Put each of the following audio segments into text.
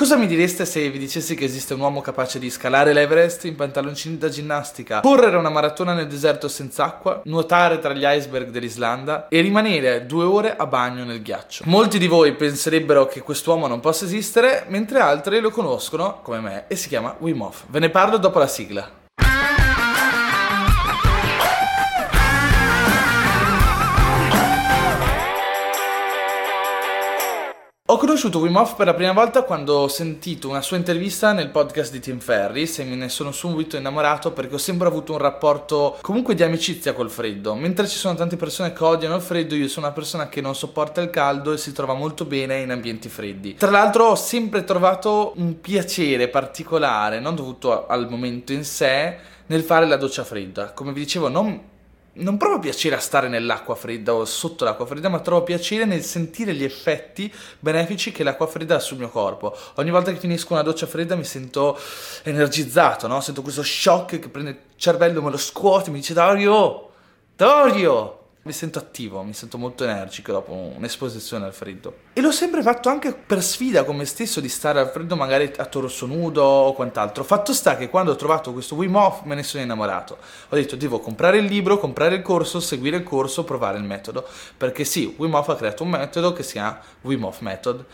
Cosa mi direste se vi dicessi che esiste un uomo capace di scalare l'Everest in pantaloncini da ginnastica, correre una maratona nel deserto senza acqua, nuotare tra gli iceberg dell'Islanda e rimanere due ore a bagno nel ghiaccio? Molti di voi penserebbero che quest'uomo non possa esistere, mentre altri lo conoscono, come me, e si chiama Wim Hof. Ve ne parlo dopo la sigla. Conosciuto Wim Hof per la prima volta quando ho sentito una sua intervista nel podcast di Tim Ferris e me ne sono subito innamorato perché ho sempre avuto un rapporto comunque di amicizia col freddo. Mentre ci sono tante persone che odiano il freddo, io sono una persona che non sopporta il caldo e si trova molto bene in ambienti freddi. Tra l'altro ho sempre trovato un piacere particolare, non dovuto al momento in sé, nel fare la doccia fredda. Come vi dicevo, non non provo piacere a stare nell'acqua fredda o sotto l'acqua fredda, ma trovo piacere nel sentire gli effetti benefici che l'acqua fredda ha sul mio corpo. Ogni volta che finisco una doccia fredda mi sento energizzato, no? Sento questo shock che prende il cervello, me lo scuote, mi dice Dario, Dario, mi sento attivo, mi sento molto energico dopo un'esposizione al freddo. E l'ho sempre fatto anche per sfida con me stesso di stare al freddo magari a torso nudo o quant'altro. Fatto sta che quando ho trovato questo Wim Hof me ne sono innamorato. Ho detto devo comprare il libro, comprare il corso, seguire il corso, provare il metodo. Perché sì, Wim Hof ha creato un metodo che si chiama Wim Hof Method.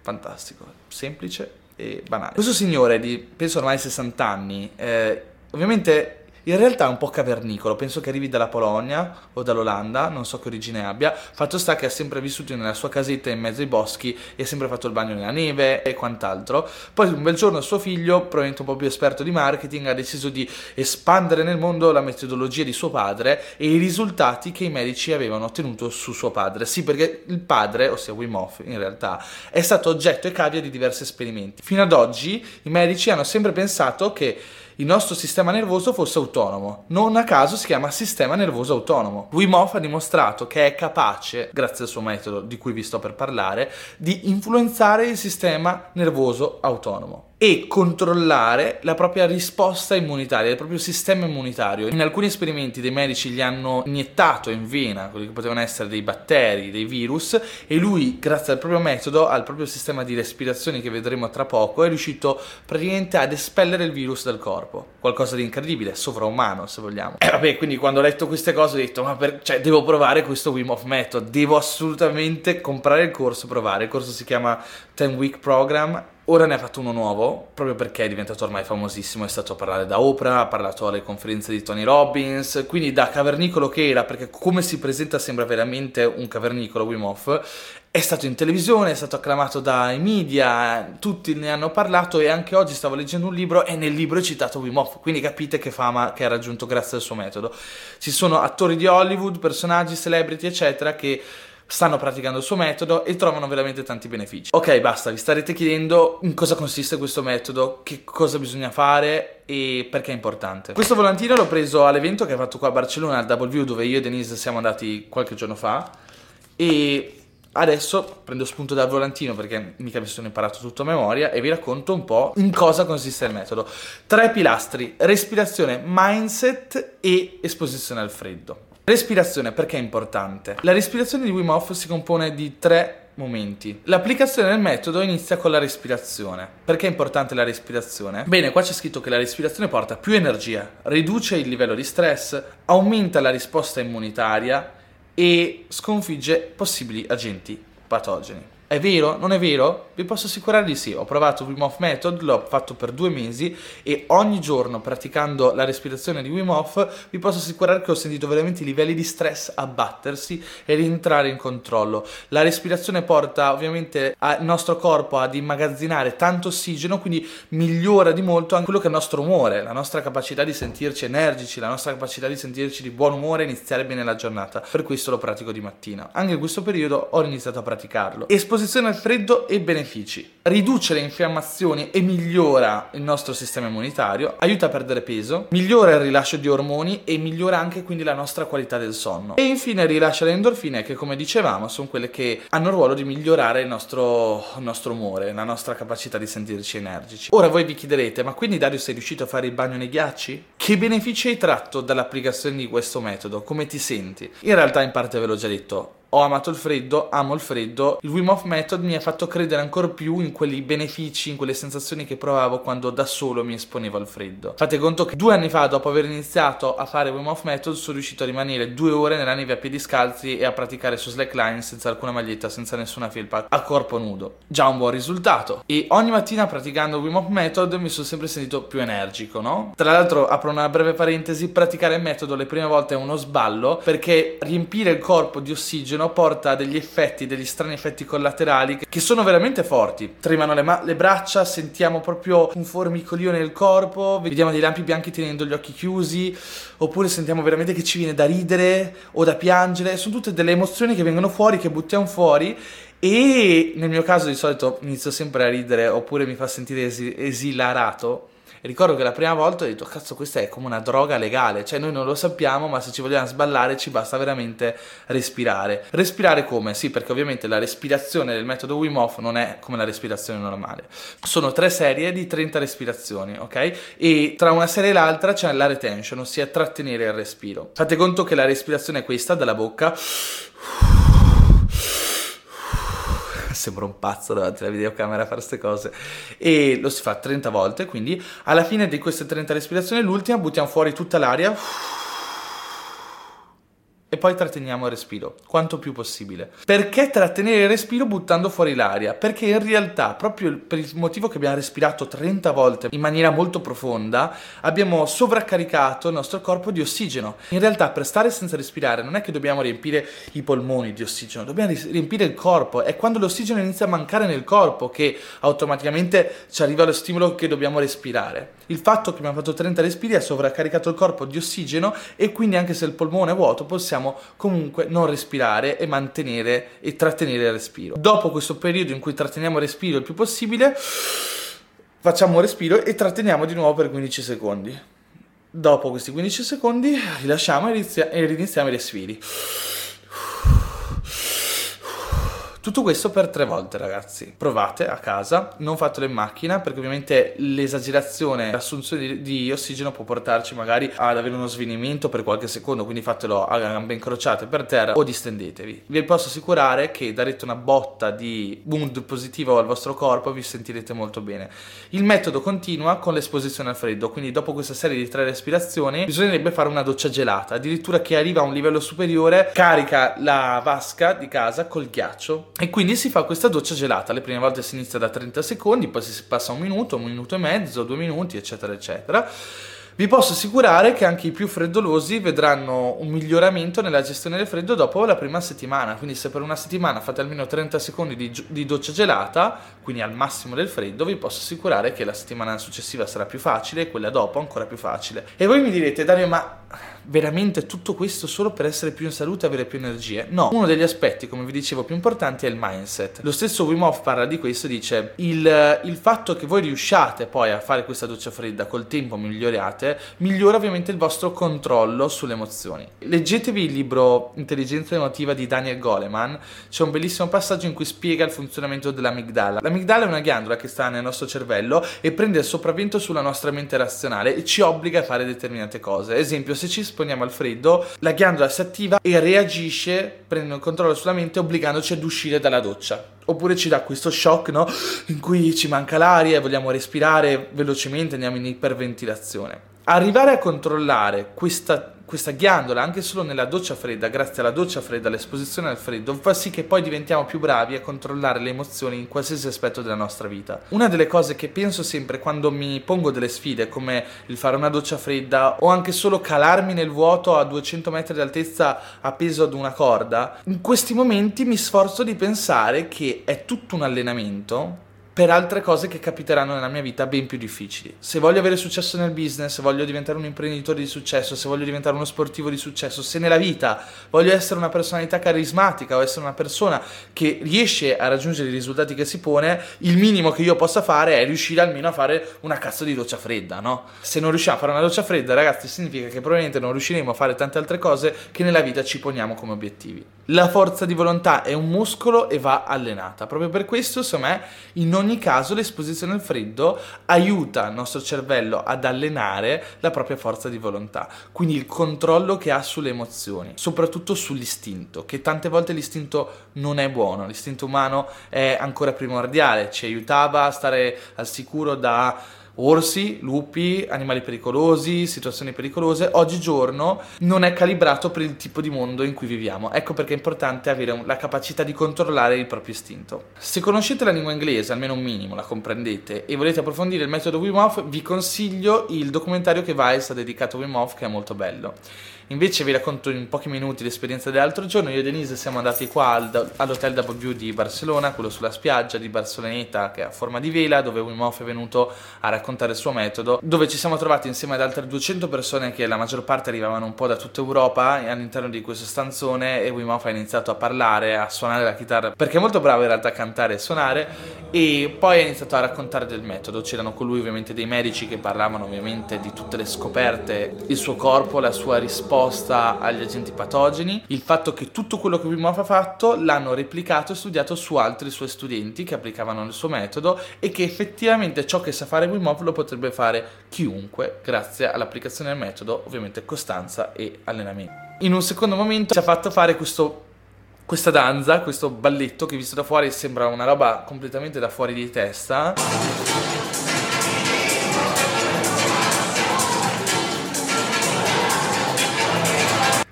Fantastico, semplice e banale. Questo signore di penso ormai 60 anni, eh, ovviamente in realtà è un po' cavernicolo, penso che arrivi dalla Polonia o dall'Olanda, non so che origine abbia. Fatto sta che ha sempre vissuto nella sua casetta in mezzo ai boschi e ha sempre fatto il bagno nella neve e quant'altro. Poi un bel giorno suo figlio, probabilmente un po' più esperto di marketing, ha deciso di espandere nel mondo la metodologia di suo padre e i risultati che i medici avevano ottenuto su suo padre. Sì, perché il padre, ossia Wim Hof in realtà, è stato oggetto e cavia di diversi esperimenti. Fino ad oggi i medici hanno sempre pensato che il nostro sistema nervoso fosse autonomo. Non a caso si chiama sistema nervoso autonomo. Wim Hof ha dimostrato che è capace, grazie al suo metodo di cui vi sto per parlare, di influenzare il sistema nervoso autonomo e controllare la propria risposta immunitaria, il proprio sistema immunitario. In alcuni esperimenti dei medici gli hanno iniettato in vena quelli che potevano essere dei batteri, dei virus e lui, grazie al proprio metodo, al proprio sistema di respirazione che vedremo tra poco, è riuscito praticamente ad espellere il virus dal corpo. Qualcosa di incredibile, sovraumano se vogliamo. E eh, vabbè, quindi quando ho letto queste cose ho detto, ma per... cioè, devo provare questo Wim Hof Method, devo assolutamente comprare il corso e provare. Il corso si chiama 10 Week Program Ora ne ha fatto uno nuovo, proprio perché è diventato ormai famosissimo, è stato a parlare da Oprah, ha parlato alle conferenze di Tony Robbins, quindi da cavernicolo che era, perché come si presenta sembra veramente un cavernicolo Wim Hof, è stato in televisione, è stato acclamato dai media, tutti ne hanno parlato e anche oggi stavo leggendo un libro e nel libro è citato Wim Hof, quindi capite che fama che ha raggiunto grazie al suo metodo. Ci sono attori di Hollywood, personaggi, celebrity, eccetera, che stanno praticando il suo metodo e trovano veramente tanti benefici. Ok, basta, vi starete chiedendo in cosa consiste questo metodo, che cosa bisogna fare e perché è importante. Questo volantino l'ho preso all'evento che ha fatto qua a Barcellona al W dove io e Denise siamo andati qualche giorno fa e Adesso prendo spunto dal volantino perché mica mi sono imparato tutto a memoria e vi racconto un po' in cosa consiste il metodo. Tre pilastri, respirazione, mindset e esposizione al freddo. Respirazione, perché è importante? La respirazione di Wim Hof si compone di tre momenti. L'applicazione del metodo inizia con la respirazione. Perché è importante la respirazione? Bene, qua c'è scritto che la respirazione porta più energia, riduce il livello di stress, aumenta la risposta immunitaria e sconfigge possibili agenti patogeni. È vero? Non è vero? Vi posso assicurare di sì. Ho provato Wim Hof Method, l'ho fatto per due mesi e ogni giorno praticando la respirazione di Wim Hof vi posso assicurare che ho sentito veramente i livelli di stress abbattersi e rientrare in controllo. La respirazione porta ovviamente il nostro corpo ad immagazzinare tanto ossigeno, quindi migliora di molto anche quello che è il nostro umore, la nostra capacità di sentirci energici, la nostra capacità di sentirci di buon umore e iniziare bene la giornata. Per questo lo pratico di mattina. Anche in questo periodo ho iniziato a praticarlo. Esposizione esposizione al freddo e benefici. Riduce le infiammazioni e migliora il nostro sistema immunitario, aiuta a perdere peso, migliora il rilascio di ormoni e migliora anche quindi la nostra qualità del sonno. E infine rilascia le endorfine che come dicevamo sono quelle che hanno il ruolo di migliorare il nostro, il nostro umore, la nostra capacità di sentirci energici. Ora voi vi chiederete, ma quindi Dario sei riuscito a fare il bagno nei ghiacci? Che benefici hai tratto dall'applicazione di questo metodo? Come ti senti? In realtà in parte ve l'ho già detto, ho amato il freddo, amo il freddo. Il Wim Hof Method mi ha fatto credere ancora più in quelli benefici, in quelle sensazioni che provavo quando da solo mi esponevo al freddo. Fate conto che due anni fa, dopo aver iniziato a fare Wim Hof Method, sono riuscito a rimanere due ore nella neve a piedi scalzi e a praticare su slackline senza alcuna maglietta, senza nessuna felpa, a corpo nudo. Già un buon risultato. E ogni mattina praticando Wim Hof Method mi sono sempre sentito più energico, no? Tra l'altro, apro una breve parentesi, praticare il metodo le prime volte è uno sballo perché riempire il corpo di ossigeno porta a degli effetti, degli strani effetti collaterali che sono veramente forti. Tremano le, ma- le braccia, sentiamo proprio un formicolio nel corpo, vediamo dei lampi bianchi tenendo gli occhi chiusi, oppure sentiamo veramente che ci viene da ridere o da piangere. Sono tutte delle emozioni che vengono fuori, che buttiamo fuori e nel mio caso di solito inizio sempre a ridere oppure mi fa sentire esi- esilarato ricordo che la prima volta ho detto, cazzo, questa è come una droga legale, cioè noi non lo sappiamo, ma se ci vogliamo sballare ci basta veramente respirare. Respirare come? Sì, perché ovviamente la respirazione del metodo Wim Hof non è come la respirazione normale. Sono tre serie di 30 respirazioni, ok? E tra una serie e l'altra c'è la retention, ossia trattenere il respiro. Fate conto che la respirazione è questa, dalla bocca sembra un pazzo davanti alla videocamera a fare queste cose. E lo si fa 30 volte, quindi alla fine di queste 30 respirazioni, l'ultima buttiamo fuori tutta l'aria e poi tratteniamo il respiro, quanto più possibile. Perché trattenere il respiro buttando fuori l'aria? Perché in realtà, proprio per il motivo che abbiamo respirato 30 volte in maniera molto profonda, abbiamo sovraccaricato il nostro corpo di ossigeno. In realtà, per stare senza respirare, non è che dobbiamo riempire i polmoni di ossigeno, dobbiamo riempire il corpo. È quando l'ossigeno inizia a mancare nel corpo che automaticamente ci arriva lo stimolo che dobbiamo respirare. Il fatto che abbiamo fatto 30 respiri ha sovraccaricato il corpo di ossigeno e quindi anche se il polmone è vuoto possiamo possiamo comunque non respirare e mantenere e trattenere il respiro. Dopo questo periodo in cui tratteniamo il respiro il più possibile, facciamo un respiro e tratteniamo di nuovo per 15 secondi. Dopo questi 15 secondi rilasciamo e riniziamo i respiri. Tutto questo per tre volte, ragazzi. Provate a casa, non fatelo in macchina, perché ovviamente l'esagerazione, l'assunzione di, di, ossigeno può portarci magari ad avere uno svenimento per qualche secondo, quindi fatelo a gambe incrociate per terra o distendetevi. Vi posso assicurare che darete una botta di mood positivo al vostro corpo e vi sentirete molto bene. Il metodo continua con l'esposizione al freddo, quindi dopo questa serie di tre respirazioni bisognerebbe fare una doccia gelata, addirittura chi arriva a un livello superiore carica la vasca di casa col ghiaccio e quindi si fa questa doccia gelata. Le prime volte si inizia da 30 secondi, poi si passa un minuto, un minuto e mezzo, due minuti, eccetera, eccetera. Vi posso assicurare che anche i più freddolosi vedranno un miglioramento nella gestione del freddo dopo la prima settimana. Quindi, se per una settimana fate almeno 30 secondi di, di, doccia gelata, quindi al massimo del freddo, vi posso assicurare che la settimana successiva sarà più facile e quella dopo ancora più facile. E voi mi direte, Dario, ma veramente tutto questo solo per essere più in salute e avere più energie? No, uno degli aspetti, come vi dicevo, più importanti è il mindset. Lo stesso Wim Hof parla di questo, dice il, il fatto che voi riusciate poi a fare questa doccia fredda col tempo migliorate, migliora ovviamente il vostro controllo sulle emozioni. Leggetevi il libro Intelligenza emotiva di Daniel Goleman, c'è un bellissimo passaggio in cui spiega il funzionamento dell'amigdala. L'amigdala è una ghiandola che sta nel nostro cervello e prende il sopravvento sulla nostra mente razionale e ci obbliga a fare determinate cose. Esempio, se ci esponiamo al freddo, la ghiandola si attiva e reagisce, prende il controllo sulla mente, obbligandoci ad uscire dalla doccia. Oppure ci dà questo shock, no? In cui ci manca l'aria e vogliamo respirare velocemente, andiamo in iperventilazione. Arrivare a controllare questa questa ghiandola, anche solo nella doccia fredda, grazie alla doccia fredda, all'esposizione al freddo, fa sì che poi diventiamo più bravi a controllare le emozioni in qualsiasi aspetto della nostra vita. Una delle cose che penso sempre quando mi pongo delle sfide, come il fare una doccia fredda o anche solo calarmi nel vuoto a 200 metri di altezza appeso ad una corda, in questi momenti mi sforzo di pensare che è tutto un allenamento per altre cose che capiteranno nella mia vita ben più difficili. Se voglio avere successo nel business, se voglio diventare un imprenditore di successo, se voglio diventare uno sportivo di successo, se nella vita voglio essere una personalità carismatica o essere una persona che riesce a raggiungere i risultati che si pone, il minimo che io possa fare è riuscire almeno a fare una cazzo di doccia fredda, no? Se non riusciamo a fare una doccia fredda, ragazzi, significa che probabilmente non riusciremo a fare tante altre cose che nella vita ci poniamo come obiettivi. La forza di volontà è un muscolo e va allenata. Proprio per questo, secondo me, in ogni ogni caso l'esposizione al freddo aiuta il nostro cervello ad allenare la propria forza di volontà, quindi il controllo che ha sulle emozioni, soprattutto sull'istinto, che tante volte l'istinto non è buono, l'istinto umano è ancora primordiale, ci aiutava a stare al sicuro da orsi, lupi, animali pericolosi, situazioni pericolose, oggigiorno non è calibrato per il tipo di mondo in cui viviamo. Ecco perché è importante avere la capacità di controllare il proprio istinto. Se conoscete la lingua inglese, almeno un minimo, la comprendete, e volete approfondire il metodo Wim Hof, vi consiglio il documentario che Vice ha dedicato a Wim Hof, che è molto bello. Invece vi racconto in pochi minuti l'esperienza dell'altro giorno. Io e Denise siamo andati qua all'hotel W di Barcellona, quello sulla spiaggia di Barceloneta che è a forma di vela, dove Wim Hof è venuto a raccontare il suo metodo, dove ci siamo trovati insieme ad altre 200 persone che la maggior parte arrivavano un po' da tutta Europa all'interno di questo stanzone e Wim Hof ha iniziato a parlare, a suonare la chitarra, perché è molto bravo in realtà a cantare e suonare e poi ha iniziato a raccontare del metodo. C'erano con lui ovviamente dei medici che parlavano ovviamente di tutte le scoperte, il suo corpo, la sua risposta risposta agli agenti patogeni, il fatto che tutto quello che Wim Hof ha fatto l'hanno replicato e studiato su altri suoi studenti che applicavano il suo metodo e che effettivamente ciò che sa fare Wim Hof lo potrebbe fare chiunque grazie all'applicazione del metodo, ovviamente costanza e allenamento. In un secondo momento ci ha fatto fare questo questa danza, questo balletto che visto da fuori sembra una roba completamente da fuori di testa.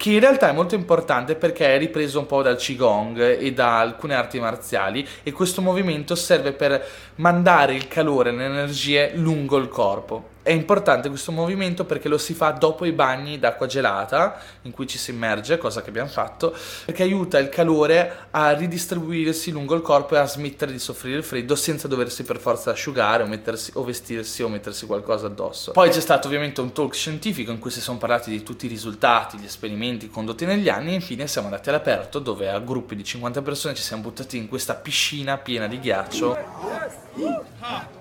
Che in realtà è molto importante perché è ripreso un po' dal Qigong e da alcune arti marziali e questo movimento serve per mandare il calore e le energie lungo il corpo. È importante questo movimento perché lo si fa dopo i bagni d'acqua gelata in cui ci si immerge, cosa che abbiamo fatto, perché aiuta il calore a ridistribuirsi lungo il corpo e a smettere di soffrire il freddo senza doversi per forza asciugare o, mettersi, o vestirsi o mettersi qualcosa addosso. Poi c'è stato ovviamente un talk scientifico in cui si sono parlati di tutti i risultati, gli esperimenti condotti negli anni e infine siamo andati all'aperto dove a gruppi di 50 persone ci siamo buttati in questa piscina piena di ghiaccio.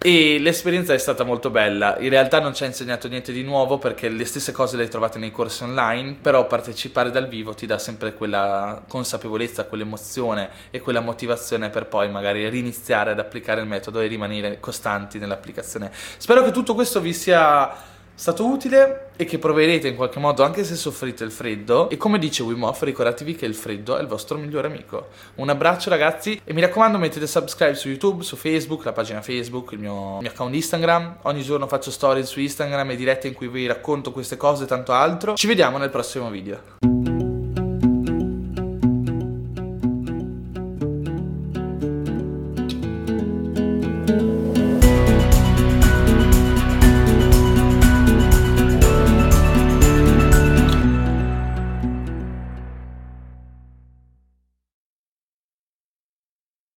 E l'esperienza è stata molto bella. In realtà non ci ha insegnato niente di nuovo perché le stesse cose le trovate nei corsi online, però partecipare dal vivo ti dà sempre quella consapevolezza, quell'emozione e quella motivazione per poi magari riniziare ad applicare il metodo e rimanere costanti nell'applicazione. Spero che tutto questo vi sia stato utile e che proverete in qualche modo anche se soffrite il freddo. E come dice Wim Hof ricordatevi che il freddo è il vostro migliore amico. Un abbraccio ragazzi e mi raccomando mettete subscribe su youtube su facebook la pagina facebook il mio, mio account instagram. Ogni giorno faccio stories su instagram e dirette in cui vi racconto queste cose e tanto altro. Ci vediamo nel prossimo video